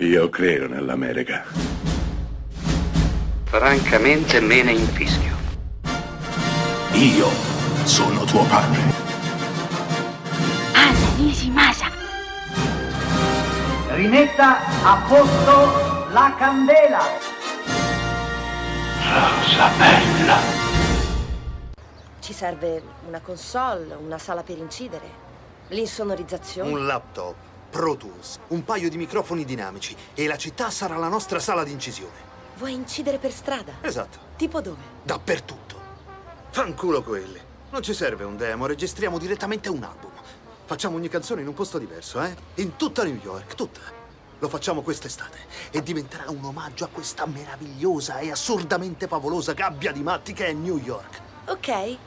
Io credo nell'America. Francamente me ne infischio. Io sono tuo padre. Anna Nishimasa. Rimetta a posto la candela. Rosa bella. Ci serve una console, una sala per incidere, l'insonorizzazione. Un laptop, Pro Tools, un paio di microfoni dinamici e la città sarà la nostra sala di incisione. Vuoi incidere per strada? Esatto, Tipo dove? dappertutto. Fanculo quelli. Non ci serve un demo, registriamo direttamente un album. Facciamo ogni canzone in un posto diverso, eh? In tutta New York, tutta. Lo facciamo quest'estate e diventerà un omaggio a questa meravigliosa e assurdamente favolosa gabbia di matti che è New York. Ok. eh,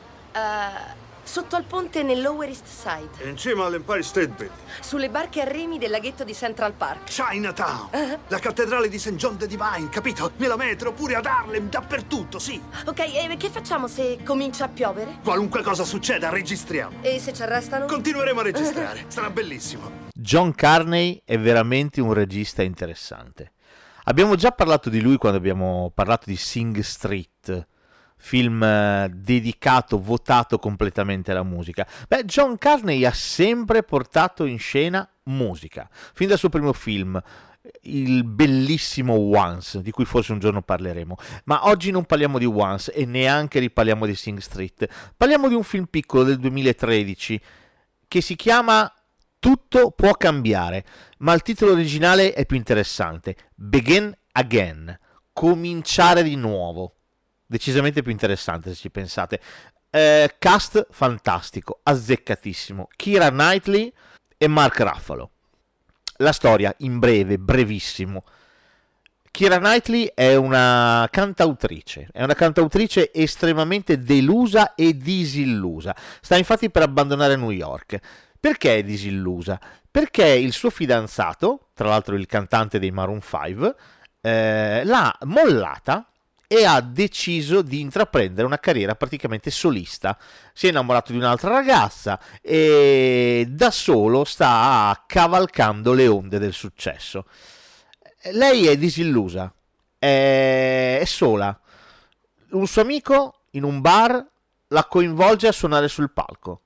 sotto al ponte nel Lower East Side. In cima all'Empire State Building. Sulle barche a remi del laghetto di Central Park. Chinatown! La cattedrale di St. John the Divine, capito? Nella metro, pure ad Harlem, dappertutto, sì! Ok, e che facciamo se comincia a piovere? Qualunque cosa succeda, registriamo. E se ci arrestano? Continueremo a registrare, sarà bellissimo. John Carney è veramente un regista interessante. Abbiamo già parlato di lui quando abbiamo parlato di Sing Street, film eh, dedicato, votato completamente alla musica. Beh, John Carney ha sempre portato in scena musica, fin dal suo primo film, il bellissimo Once, di cui forse un giorno parleremo. Ma oggi non parliamo di Once e neanche riparliamo di Sing Street. Parliamo di un film piccolo del 2013 che si chiama Tutto può cambiare, ma il titolo originale è più interessante. Begin Again, cominciare di nuovo. Decisamente più interessante se ci pensate. Eh, cast fantastico, azzeccatissimo. Kira Knightley e Mark Ruffalo. La storia, in breve, brevissimo. Kira Knightley è una cantautrice, è una cantautrice estremamente delusa e disillusa. Sta infatti per abbandonare New York. Perché è disillusa? Perché il suo fidanzato, tra l'altro il cantante dei Maroon 5, eh, l'ha mollata e ha deciso di intraprendere una carriera praticamente solista. Si è innamorato di un'altra ragazza e da solo sta cavalcando le onde del successo. Lei è disillusa, è, sola. Un suo amico in un bar la coinvolge a suonare sul palco.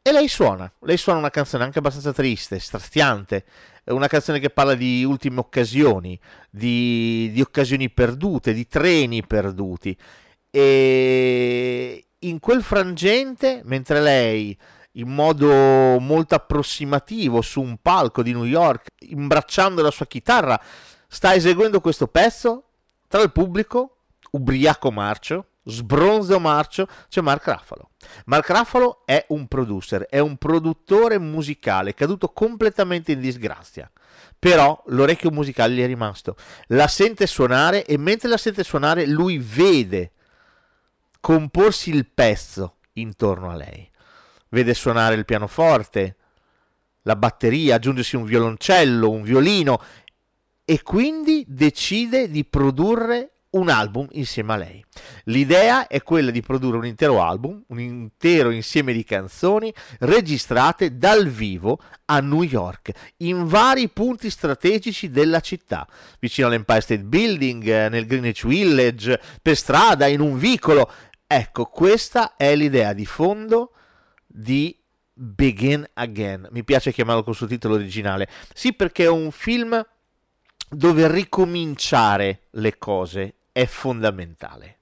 E lei suona, lei suona una canzone anche abbastanza triste, straziante, una canzone che parla di ultime occasioni, di, di occasioni perdute, di treni perduti. E in quel frangente, mentre lei in modo molto approssimativo su un palco di New York, imbracciando la sua chitarra, sta eseguendo questo pezzo, tra il pubblico, ubriaco marcio, sbronzo marcio, c'è Mark Ruffalo. Mark Ruffalo è un producer, è un produttore musicale caduto completamente in disgrazia. Però l'orecchio musicale gli è rimasto. La sente suonare e mentre la sente suonare lui vede comporsi il pezzo intorno a lei. Vede suonare il pianoforte, la batteria, aggiungersi un violoncello, un violino e quindi decide di produrre un album insieme a lei. L'idea è quella di produrre un intero album, un intero insieme di canzoni registrate dal vivo a New York, in vari punti strategici della città, vicino all'Empire State Building, eh, nel Greenwich Village, per strada, in un vicolo. Ecco, questa è l'idea di fondo di Begin Again. Mi piace chiamarlo col suo titolo originale. Sì, perché è un film dove ricominciare le cose è fondamentale.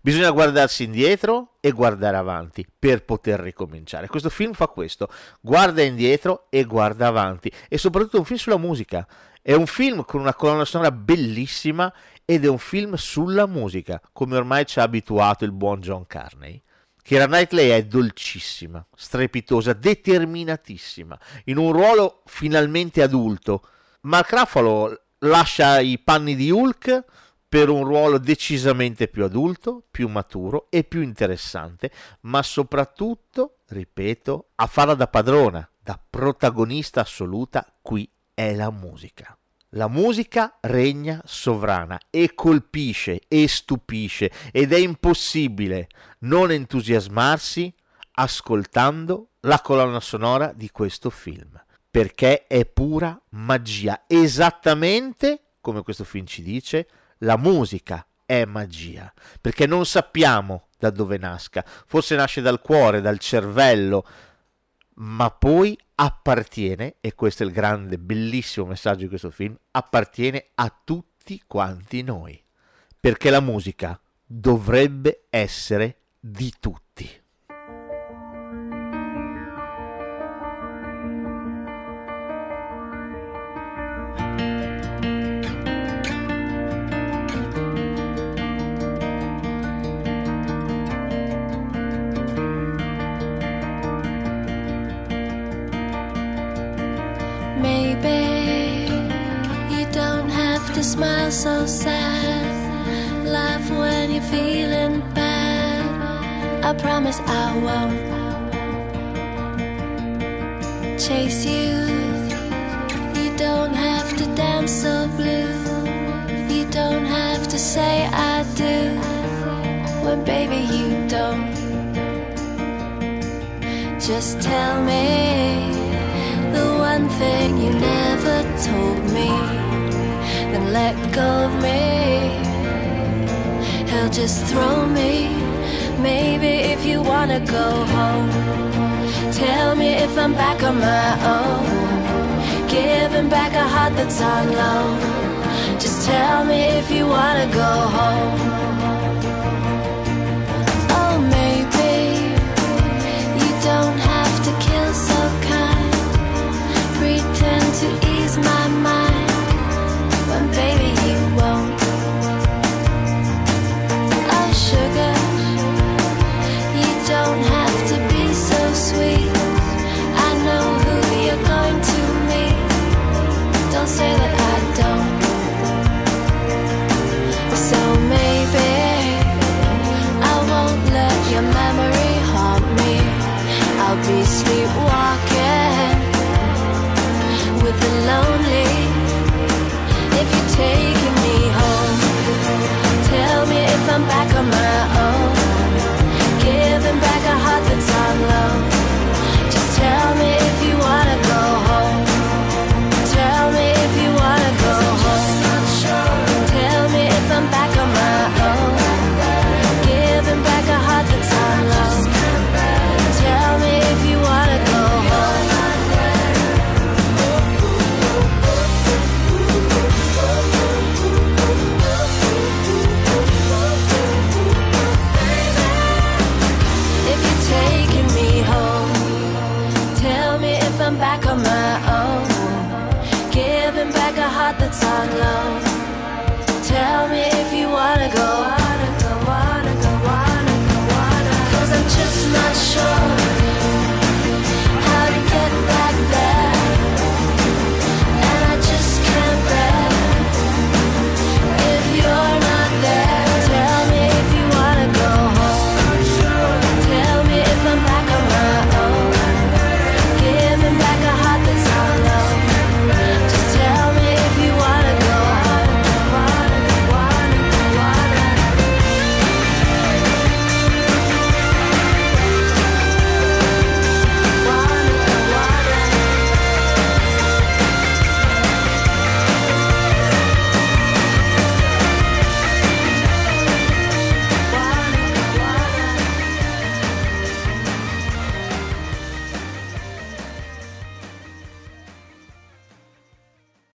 Bisogna guardarsi indietro e guardare avanti per poter ricominciare. Questo film fa questo, guarda indietro e guarda avanti. E soprattutto è un film sulla musica. È un film con una colonna sonora bellissima ed è un film sulla musica, come ormai ci ha abituato il buon John Carney. Kira Knightley è dolcissima, strepitosa, determinatissima, in un ruolo finalmente adulto. Mark Ruffalo lascia i panni di Hulk per un ruolo decisamente più adulto, più maturo e più interessante, ma soprattutto, ripeto, a farla da padrona, da protagonista assoluta, qui è la musica. La musica regna sovrana e colpisce e stupisce ed è impossibile non entusiasmarsi ascoltando la colonna sonora di questo film. perché è pura magia, esattamente come questo film ci dice, la musica è magia, perché non sappiamo da dove nasca, forse nasce dal cuore, dal cervello, ma poi appartiene, e questo è il grande, bellissimo messaggio di questo film, appartiene a tutti quanti noi, perché la musica dovrebbe essere di tutti. Smile so sad. Laugh when you're feeling bad. I promise I won't chase you. You don't have to dance so blue. You don't have to say I do when baby you don't. Just tell me let go of me. He'll just throw me. Maybe if you wanna go home, tell me if I'm back on my own. Giving back a heart that's on loan. Just tell me if you wanna go home. take what's our love.